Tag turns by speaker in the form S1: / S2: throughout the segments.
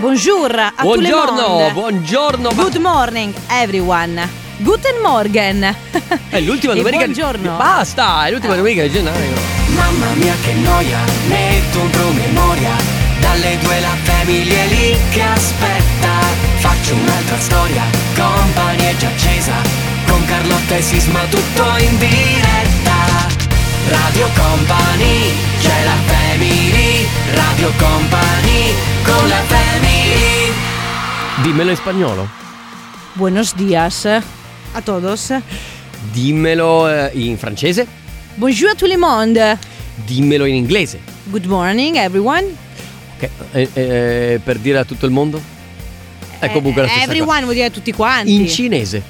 S1: Bonjour a
S2: Buongiorno, buongiorno.
S1: Good morning, everyone. Guten Morgen.
S2: È l'ultima domenica.
S1: buongiorno.
S2: Basta, è l'ultima domenica di gennaio.
S3: Mamma mia che noia, metto un promemoria Dalle due la famiglia è lì che aspetta Faccio un'altra storia, compagnia è già accesa Con Carlotta e Sisma tutto in diretta Radio Company, c'è la family Radio Company, con la family
S2: Dimmelo in spagnolo.
S1: Buenos días a todos.
S2: Dimmelo eh, in francese.
S1: Bonjour à tout le monde.
S2: Dimmelo in inglese.
S1: Good morning, everyone.
S2: Ok, eh, eh, per dire a tutto il mondo? È comunque la
S1: Eh,
S2: stessa
S1: Everyone
S2: cosa.
S1: vuol dire a tutti quanti.
S2: In cinese.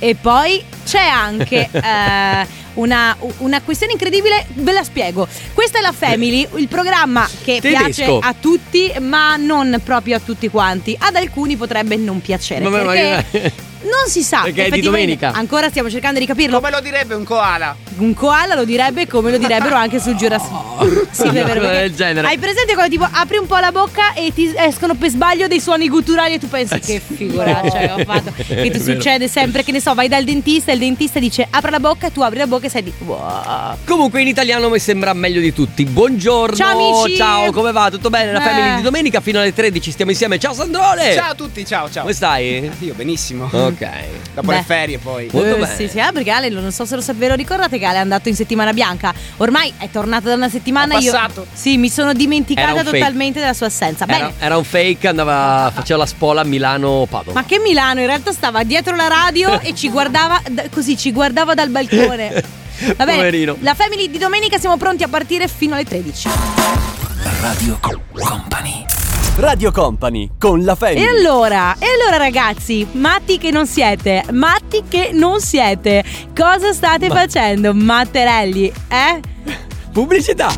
S1: E poi c'è anche eh, una, una questione incredibile, ve la spiego. Questa è la Family, il programma che
S2: Tedesco.
S1: piace a tutti, ma non proprio a tutti quanti. Ad alcuni potrebbe non piacere.
S2: Vabbè, ma-
S1: perché non si sa.
S2: Perché è di domenica.
S1: Ancora stiamo cercando di capirlo.
S4: Come lo direbbe un koala?
S1: Un koala lo direbbe come lo direbbero anche sul Jurassic Sì, è vero,
S2: del genere.
S1: Hai presente quando tipo apri un po' la bocca e ti escono per sbaglio dei suoni gutturali e tu pensi
S2: Eh,
S1: che figuraccia che ho fatto. Che ti succede sempre, che ne so, vai dal dentista e il dentista dice apra la bocca e tu apri la bocca e sei di wow.
S2: Comunque in italiano mi sembra meglio di tutti. Buongiorno.
S1: Ciao, amici.
S2: Ciao, come va? Tutto bene? La
S1: Eh.
S2: family di domenica fino alle 13 stiamo insieme. Ciao Sandrone.
S4: Ciao a tutti, ciao, ciao.
S2: Come stai?
S4: Io benissimo.
S2: Ok.
S4: Dopo
S1: Beh.
S4: le ferie poi.
S2: Molto
S1: Eh,
S2: bene.
S1: Sì, sì, eh, perché Ale, non so se lo, ve lo ricordate che Ale è andato in settimana bianca. Ormai è tornato da una settimana.
S4: È
S1: io
S4: passato.
S1: Sì, mi sono dimenticata totalmente della sua assenza. Bene.
S2: Era, era un fake, andava, faceva la spola a Milano Padova.
S1: Ma che Milano, in realtà stava dietro la radio e ci guardava da- così, ci guardava dal balcone. Va bene,
S2: Poverino.
S1: la family di domenica siamo pronti a partire fino alle 13.
S3: Radio Company
S5: Radio Company con la
S1: E
S5: Family.
S1: allora, e allora ragazzi, matti che non siete, matti che non siete, cosa state facendo, matterelli, eh?
S2: Pubblicità.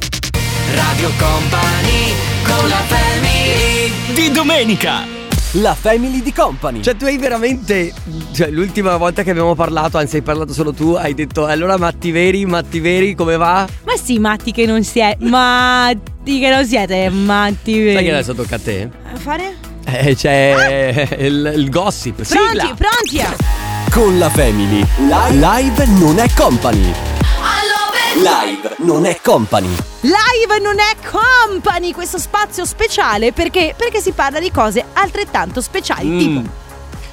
S3: Radio Company, con la family
S5: Di domenica. La Family di Company.
S2: Cioè, tu hai veramente. Cioè, l'ultima volta che abbiamo parlato, anzi, hai parlato solo tu, hai detto. Allora, Matti Veri, Matti Veri, come va?
S1: Ma sì, matti che non siete, matti che non siete, matti veri.
S2: Sai che adesso tocca a te?
S1: A fare?
S2: Eh, c'è il, il gossip.
S1: Pronti,
S2: Sigla.
S1: pronti?
S5: Con la Family. Live non è company. Live non è company.
S1: Live non è company, questo spazio speciale perché, perché si parla di cose altrettanto speciali.
S2: Mm.
S1: Tipo,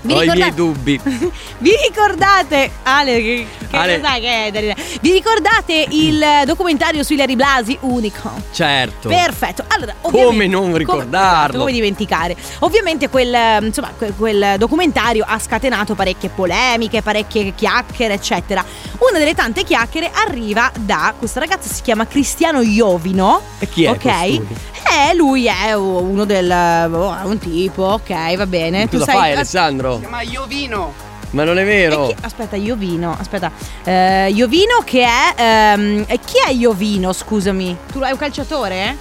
S1: vi,
S2: Ho i miei
S1: ricorda-
S2: dubbi.
S1: vi ricordate, Ale, che, che
S2: Ale.
S1: cos'è che è da ridere? Vi ricordate il documentario su Larry Blasi? Unico.
S2: Certo.
S1: Perfetto. Allora,
S2: Come non
S1: come-
S2: ricordarlo?
S1: Come, dimenticare? Ovviamente quel, insomma, que- quel documentario ha scatenato parecchie polemiche, parecchie chiacchiere, eccetera. Una delle tante chiacchiere arriva da questa ragazza si chiama Cristiano Iovino.
S2: E chi è
S1: Ok.
S2: costui?
S1: Eh, lui è uno del oh, è un tipo, ok, va bene.
S2: Cosa
S1: sai
S2: fai,
S1: eh,
S2: Alessandro?
S4: Si chiama Iovino.
S2: Ma non è vero.
S1: chi- aspetta, Iovino, aspetta. Eh, Iovino che è e chi è Iovino, scusami? Tu hai un calciatore?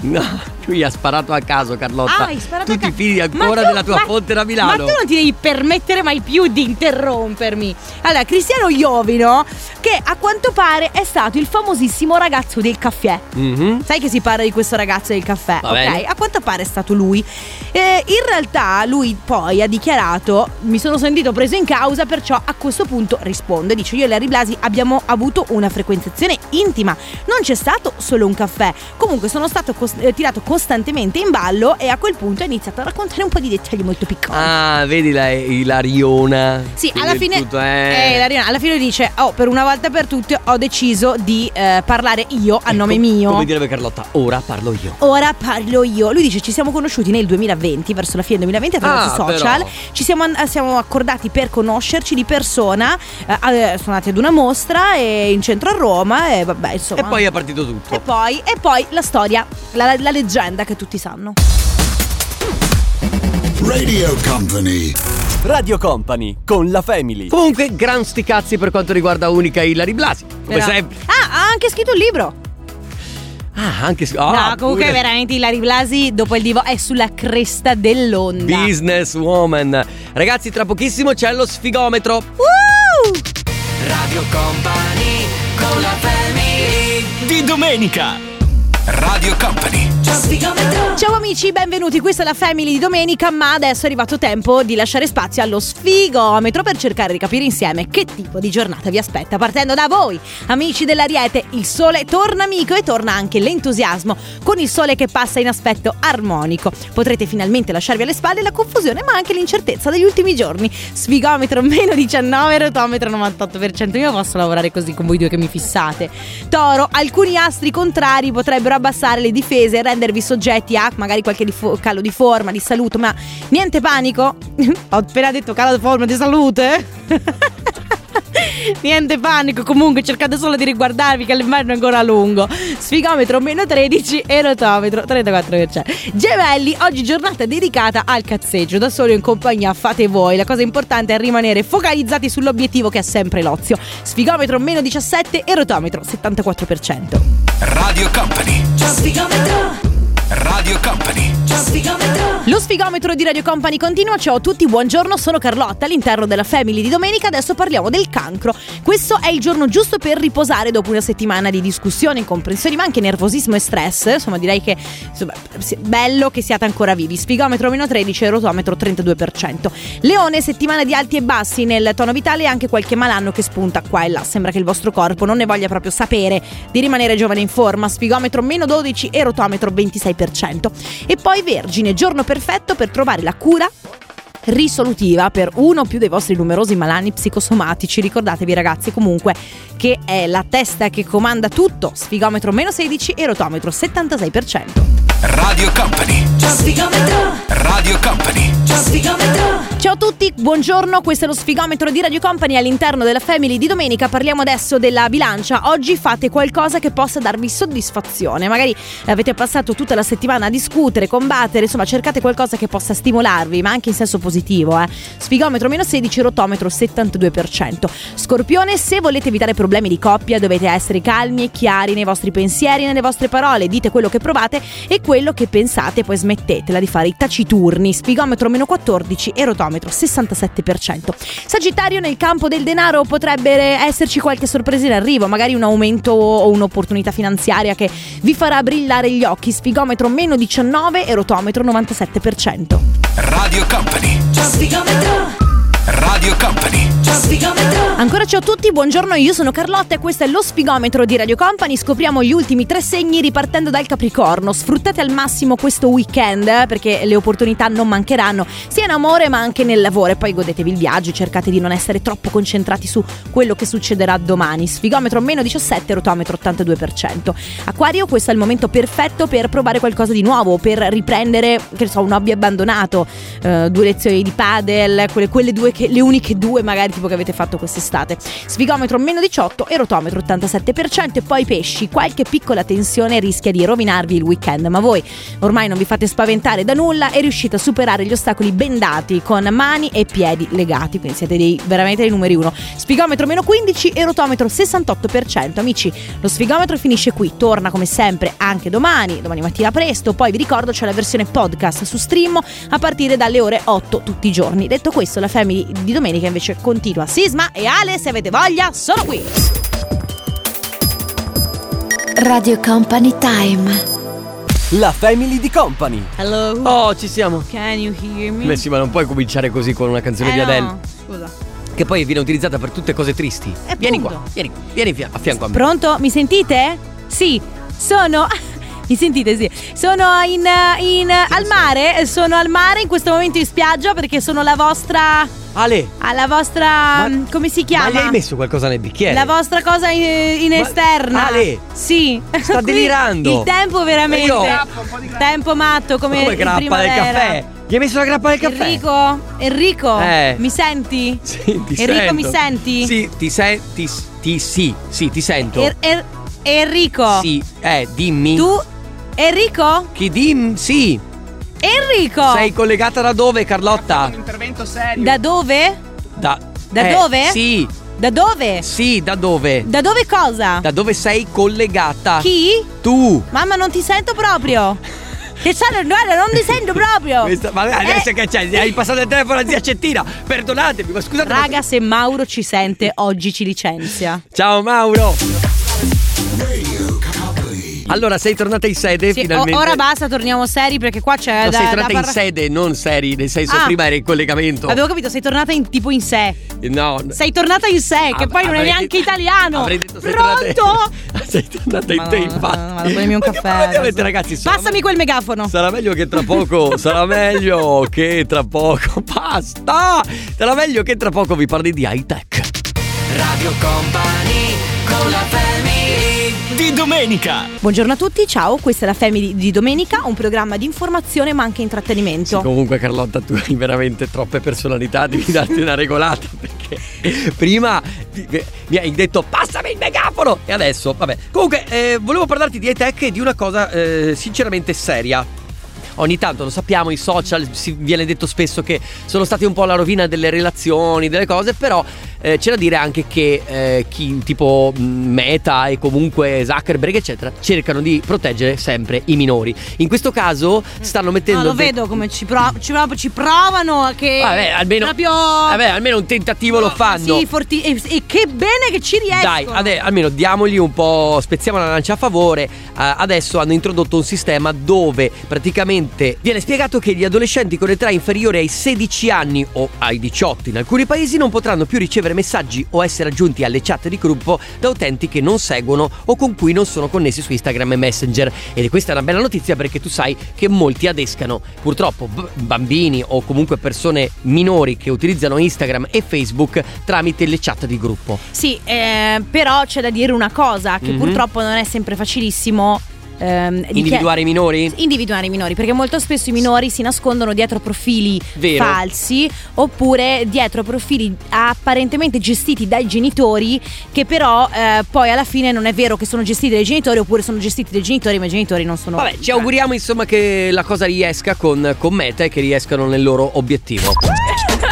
S2: No, lui ha sparato a caso, Carlotta.
S1: Ah, hai sparato
S2: tu
S1: a ca-
S2: ti fidi
S1: Ma
S2: ancora
S1: tu-
S2: della tua
S1: ma-
S2: fonte da
S1: Ma
S2: Milano.
S1: tu non ti devi permettere mai più di interrompermi. Allora, Cristiano Iovino, che a quanto pare è stato il famosissimo ragazzo del caffè.
S2: Mhm.
S1: Sai che si parla di questo ragazzo del caffè,
S2: Va
S1: ok?
S2: bene.
S1: A quanto pare è stato lui. Eh, in realtà lui poi ha dichiarato: Mi sono sentito preso in causa, perciò a questo punto risponde. Dice: Io e Larry Blasi abbiamo avuto una frequenzazione intima. Non c'è stato solo un caffè. Comunque sono stato cos- eh, tirato costantemente in ballo e a quel punto ha iniziato a raccontare un po' di dettagli molto piccoli.
S2: Ah, vedi la Ilariona.
S1: Sì, alla fine,
S2: tutto
S1: eh,
S2: è-
S1: Larina, alla fine dice: Oh, per una volta per tutte ho deciso di eh, parlare io a nome
S2: Ecco,
S1: mio.
S2: Come direbbe Carlotta, ora parlo io.
S1: Ora parlo io. Lui dice: Ci siamo conosciuti nel 2020, verso la fine del 2020, attraverso
S2: Ah,
S1: i social.
S2: però.
S1: Ci siamo, siamo accordati per conoscerci di persona. eh, eh, sono andati ad una mostra e in centro a Roma. E vabbè, insomma.
S2: E poi è partito tutto.
S1: E poi, e poi la storia, la, la leggenda che tutti sanno.
S6: Radio Company.
S5: Radio Company con la Family.
S2: Comunque, gran sti cazzi per quanto riguarda Unica Ilari Blasi. Come
S1: Però-
S2: sempre.
S1: Ah, ha anche scritto un libro.
S2: Ah, anche se. ah,
S1: no, comunque
S2: pure.
S1: veramente Ilari Blasi dopo il divo è sulla cresta dell'onda.
S2: Business woman. Ragazzi, tra pochissimo c'è lo sfigometro.
S1: Uh!
S3: Radio Company, con la family
S5: Di domenica.
S3: Radio Company
S1: amici, benvenuti. Questa è la Family di domenica, ma adesso è arrivato tempo di lasciare spazio allo sfigometro per cercare di capire insieme che tipo di giornata vi aspetta. Partendo da voi, amici dell'Ariete, il sole torna amico e torna anche l'entusiasmo con il sole che passa in aspetto armonico. Potrete finalmente lasciarvi alle spalle la confusione, ma anche l'incertezza degli ultimi giorni. Sfigometro meno 19, rotometro 98%. Io posso lavorare così con voi due che mi fissate. Toro, alcuni astri contrari potrebbero abbassare le difese e rendervi soggetti a magari qualche difo- calo di forma, di salute, ma niente panico. Ho appena detto calo di forma di salute. Niente panico, comunque cercate solo di riguardarvi che l'inverno è ancora lungo. Sfigometro meno 13 e rotometro 34%. Gemelli, oggi giornata dedicata al cazzeggio, da solo in compagnia fate voi. La cosa importante è rimanere focalizzati sull'obiettivo che è sempre l'ozio. Sfigometro meno 17 e rotometro 74%.
S3: Radio Company. Radio Company.
S1: Lo sfigometro di Radio Company continua. Ciao a tutti, buongiorno, sono Carlotta all'interno della Family di domenica. Adesso parliamo del cancro. Questo è il giorno giusto per riposare dopo una settimana di discussioni, incomprensioni, ma anche nervosismo e stress. Insomma, direi che insomma, bello che siate ancora vivi. Sfigometro meno 13 e rotometro 32%. Leone, settimana di alti e bassi nel tono vitale e anche qualche malanno che spunta qua e là. Sembra che il vostro corpo non ne voglia proprio sapere di rimanere giovane in forma. Sfigometro meno 12 e rotometro 26%. E poi Vergine, giorno perfetto per trovare la cura risolutiva per uno o più dei vostri numerosi malanni psicosomatici. Ricordatevi ragazzi comunque che è la testa che comanda tutto, sfigometro meno 16 e rotometro 76%.
S3: Radio Company. Radio Company.
S1: Ciao a tutti, buongiorno, questo è lo sfigometro di Radio Company all'interno della Family di domenica. Parliamo adesso della bilancia. Oggi fate qualcosa che possa darvi soddisfazione. Magari avete passato tutta la settimana a discutere, combattere, insomma, cercate qualcosa che possa stimolarvi, ma anche in senso positivo. Eh. Sfigometro meno 16, rotometro 72%. Scorpione, se volete evitare problemi di coppia, dovete essere calmi e chiari nei vostri pensieri, nelle vostre parole. Dite quello che provate e quello che pensate, poi smettetela di fare i taciturni. Sfigometro meno 14 e rotometro 67%. Sagittario nel campo del denaro potrebbe esserci qualche sorpresa in arrivo, magari un aumento o un'opportunità finanziaria che vi farà brillare gli occhi. Sfigometro meno 19 e rotometro 97%.
S3: Radio Company. Radio Company.
S1: Ancora ciao a tutti, buongiorno, io sono Carlotta e questo è lo sfigometro di Radio Company. Scopriamo gli ultimi tre segni ripartendo dal Capricorno. Sfruttate al massimo questo weekend eh, perché le opportunità non mancheranno, sia in amore ma anche nel lavoro. E poi godetevi il viaggio, cercate di non essere troppo concentrati su quello che succederà domani. Sfigometro meno 17, rotometro 82%. Acquario, questo è il momento perfetto per provare qualcosa di nuovo, per riprendere, che so, un hobby abbandonato, eh, due lezioni di padel, quelle, quelle due che, le uniche due magari tipo che avete fatto quest'estate. Sfigometro meno 18 e rotometro 87% e poi pesci, qualche piccola tensione rischia di rovinarvi il weekend, ma voi ormai non vi fate spaventare da nulla e riuscite a superare gli ostacoli bendati con mani e piedi legati, quindi siete dei, veramente dei numeri uno. Sfigometro meno 15 e rotometro 68%. Amici, lo sfigometro finisce qui, torna come sempre anche domani, domani mattina presto, poi vi ricordo c'è la versione podcast su stream a partire dalle ore 8 tutti i giorni. Detto questo, la Family di domenica invece continua. Sisma e Ale, se avete voglia, sono qui.
S7: Radio Company Time.
S5: La Family di Company.
S1: Hello.
S2: Oh, ci siamo.
S1: Can you hear me?
S2: Beh sì, ma non puoi cominciare così con una canzone
S1: Eh,
S2: di Adele.
S1: no, Scusa.
S2: Che poi viene utilizzata per tutte cose tristi.
S1: Eh,
S2: vieni
S1: appunto.
S2: qua, vieni, vieni a fianco a me.
S1: Pronto? Mi sentite? Sì, sono. Mi sentite? Sì. Sono in, in- al mare. Sono al mare in questo momento in spiaggia perché sono la vostra.
S2: Ale,
S1: Alla vostra.
S2: Ma-
S1: mm, come si
S2: ma
S1: chiama?
S2: gli hai messo qualcosa nel bicchiere?
S1: La vostra cosa in, in
S2: Ma-
S1: esterna.
S2: Ale!
S1: Sì.
S2: Sta delirando.
S1: Il tempo veramente.
S2: Io-.
S1: Tempo matto come,
S2: Come grappa del caffè? Gli hai messo la grappa del caffè?
S1: Enrico? Enrico?
S2: Eh.
S1: Mi senti?
S2: Sì, ti
S1: Enrico,
S2: sento.
S1: mi senti?
S2: Sì, ti senti. Ti, sì, sì, ti sento.
S1: Er- er- Enrico?
S2: Sì, eh, dimmi.
S1: Tu? Enrico?
S2: Chi dim? Sì.
S1: Enrico!
S2: Sei collegata da dove,
S4: Un
S2: Carlotta?
S4: intervento serio.
S1: Da dove?
S2: Da.
S1: Da
S2: eh,
S1: dove?
S2: Sì,
S1: Da dove?
S2: sì, da dove?
S1: Da dove cosa?
S2: Da dove sei collegata?
S1: Chi?
S2: Tu.
S1: Mamma, non ti sento proprio. Che sono, guarda, non ti sento proprio.
S2: Questa- ma adesso
S1: Eh,
S2: che c'è? Hai passato il telefono a zia Cettina. Perdonatemi, ma scusate. ma-
S1: Raga, se Mauro ci sente, oggi ci licenzia.
S2: Ciao Mauro. Allora, sei tornata in sede
S1: Sì,
S2: finalmente.
S1: ora basta, torniamo seri perché qua c'è
S2: No,
S1: da,
S2: sei
S1: da
S2: tornata in
S1: parla-
S2: sede, non seri, nel senso
S1: Ah.
S2: prima era in collegamento.
S1: Avevo capito, sei tornata in tipo in sé.
S2: No.
S1: Sei tornata in sé, che
S2: Av-
S1: poi non è neanche
S2: detto-
S1: italiano.
S2: Avrei detto sei
S1: Pronto?
S2: tornata Sei tornata in te, infatti.
S1: Vado a prendermi un
S2: Ma che
S1: caffè. adesso.
S2: ragazzi? Sarà
S1: Passami quel megafono.
S2: Sarà meglio che tra poco, sarà meglio che tra poco, basta! Sarà meglio che tra poco vi parli di high tech.
S3: Radio Company
S5: domenica.
S1: Buongiorno a tutti, ciao, questa è la Family di domenica, un programma di informazione ma anche intrattenimento.
S2: Comunque Carlotta tu hai veramente troppe personalità, devi darti una regolata perché prima ti- mi hai detto passami il megafono e adesso vabbè. Comunque eh, volevo parlarti di high tech e di una cosa eh, sinceramente seria. Ogni tanto lo sappiamo, i social si viene detto spesso che sono stati un po' la rovina delle relazioni, delle cose, però eh, c'è da dire anche che eh, chi tipo mh, Meta e comunque Zuckerberg eccetera cercano di proteggere sempre i minori. In questo caso stanno mettendo
S1: No, lo vedo come ci, pro- ci, pro- ci provano che
S2: Vabbè, almeno,
S1: proprio
S2: vabbè, almeno un tentativo lo fanno.
S1: Sì, forti- e, e che bene che ci riescono.
S2: Dai, ade- almeno diamogli un po', spezziamo la lancia a favore. Eh, adesso hanno introdotto un sistema dove praticamente viene spiegato che gli adolescenti con età inferiore ai 16 anni o ai 18 in alcuni paesi non potranno più ricevere messaggi o essere aggiunti alle chat di gruppo da utenti che non seguono o con cui non sono connessi su Instagram e Messenger. Ed questa è una bella notizia perché tu sai che molti adescano purtroppo b- bambini o comunque persone minori che utilizzano Instagram e Facebook tramite le chat di gruppo.
S1: Sì, eh, però c'è da dire una cosa che
S2: Mhm.
S1: purtroppo non è sempre facilissimo ehm, di
S2: Individuare i minori?
S1: individuare i minori, perché molto spesso i minori si nascondono dietro profili
S2: Vero.
S1: falsi oppure dietro profili apparentemente gestiti dai genitori che però eh, poi alla fine non è vero che sono gestiti dai genitori oppure sono gestiti dai genitori ma i genitori non sono
S2: Vabbè, ci auguriamo insomma che la cosa riesca con, con Meta e che riescano nel loro obiettivo.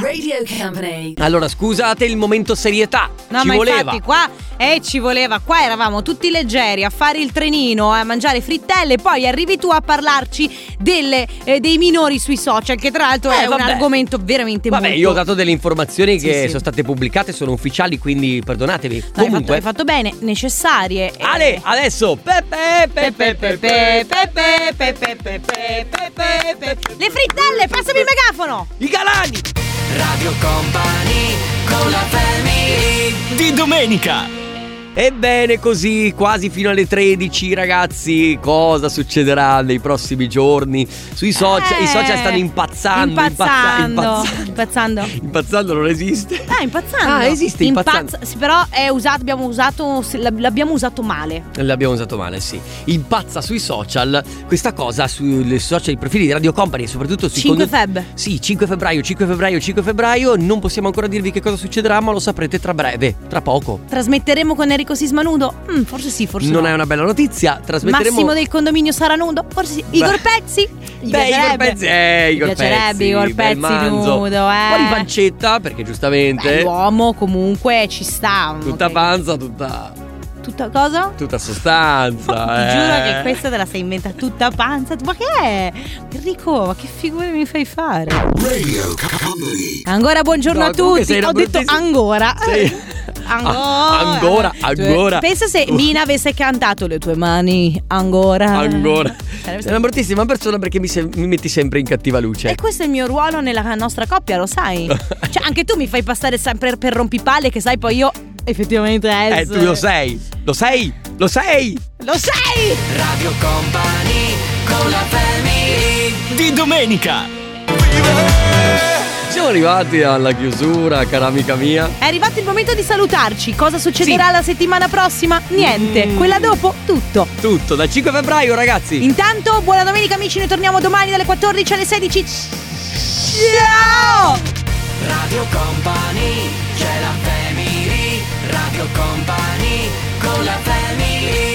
S7: Radio Company.
S2: Allora, scusate il momento serietà.
S1: No,
S2: ci
S1: ma
S2: voleva.
S1: infatti qua eh, ci voleva, qua eravamo tutti leggeri a fare il trenino, a mangiare frittelle, poi arrivi tu a parlarci delle, eh, dei minori sui social, che tra l'altro
S2: Eh,
S1: è un
S2: vabbè.
S1: argomento veramente
S2: Vabbè,
S1: molto...
S2: io ho dato delle informazioni
S1: Sì,
S2: che
S1: sì.
S2: sono state pubblicate, sono ufficiali, quindi perdonatevi.
S1: No, hai, fatto,
S2: Comunque,
S1: hai fatto bene, necessarie. eh.
S2: Ale, adesso Pepe, Pepe,
S1: Pepe,
S2: Pepe,
S1: pepe, pepe, pepe, pepe, pepe, pepe. Le frittelle, passami il megafono!
S2: i galani.
S3: Radio Company con la family
S5: Di domenica.
S2: Ebbene così, quasi fino alle 13 ragazzi, cosa succederà nei prossimi giorni sui social? I social stanno impazzando, impazza-
S1: Impazzando.
S2: impazza-
S1: Impazzando.
S2: Impazzando non esiste.
S1: Ah, impazzando.
S2: Ah, esiste,
S1: Impazza-
S2: impazzando.
S1: sì, però è usato, abbiamo usato, l'abbiamo usato male.
S2: L'abbiamo usato male, sì. Impazza sui social questa cosa sui social, i profili di Radio Company, soprattutto sui
S1: 5
S2: conten-
S1: feb.
S2: Sì, 5 febbraio, 5 febbraio, 5 febbraio. Non possiamo ancora dirvi che cosa succederà, ma lo saprete tra breve, tra poco.
S1: Trasmetteremo con Enrico Sisma nudo? Mm, forse sì, forse
S2: non
S1: no.
S2: è una bella notizia. Trasmetteremo.
S1: Massimo del condominio sarà nudo? Forse sì. Igor Pezzi? Gli
S2: Beh, Igor. Pezzi, eh, Igor
S1: piacerebbe
S2: Pezzi,
S1: Igor Pezzi nudo, eh.
S2: Un po' di pancetta, perché giustamente.
S1: Beh, l'uomo comunque ci sta.
S2: Tutta
S1: ok.
S2: panza, tutta.
S1: Tutta cosa?
S2: tutta sostanza.
S1: Ti
S2: eh.
S1: giuro che questa te la sei inventata tutta panza. Ma che è? Enrico, ma che figure mi fai fare?
S6: Radio Company.
S1: Ancora buongiorno
S2: No,
S1: a tutti. Ho detto ancora.
S2: Sì.
S1: Ancora.
S2: Ah, ancora,
S1: Cioè,
S2: ancora.
S1: Pensa se Mina avesse cantato le tue mani ancora.
S2: Ancora.
S1: Sarebbe
S2: Sei
S1: stato-
S2: una bruttissima persona perché mi, se- mi metti sempre in cattiva luce.
S1: E questo è il mio ruolo nella nostra coppia, lo sai? cioè, anche tu mi fai passare sempre per rompipalle, che sai, poi io effettivamente
S2: Eh, tu lo sei. Lo sei. Lo sei.
S1: Lo sei!
S3: Radio Company con la family
S5: Di domenica.
S2: Siamo arrivati alla chiusura, cara amica mia.
S1: È arrivato il momento di salutarci. Cosa succederà
S2: sì.
S1: la settimana prossima? Niente.
S2: Mm.
S1: Quella dopo, tutto.
S2: Tutto, dal 5 febbraio, ragazzi.
S1: Intanto, buona domenica, amici. Noi torniamo domani dalle 14 alle 16. Ciao! Radio Company, c'è la family. Radio Company, con la family.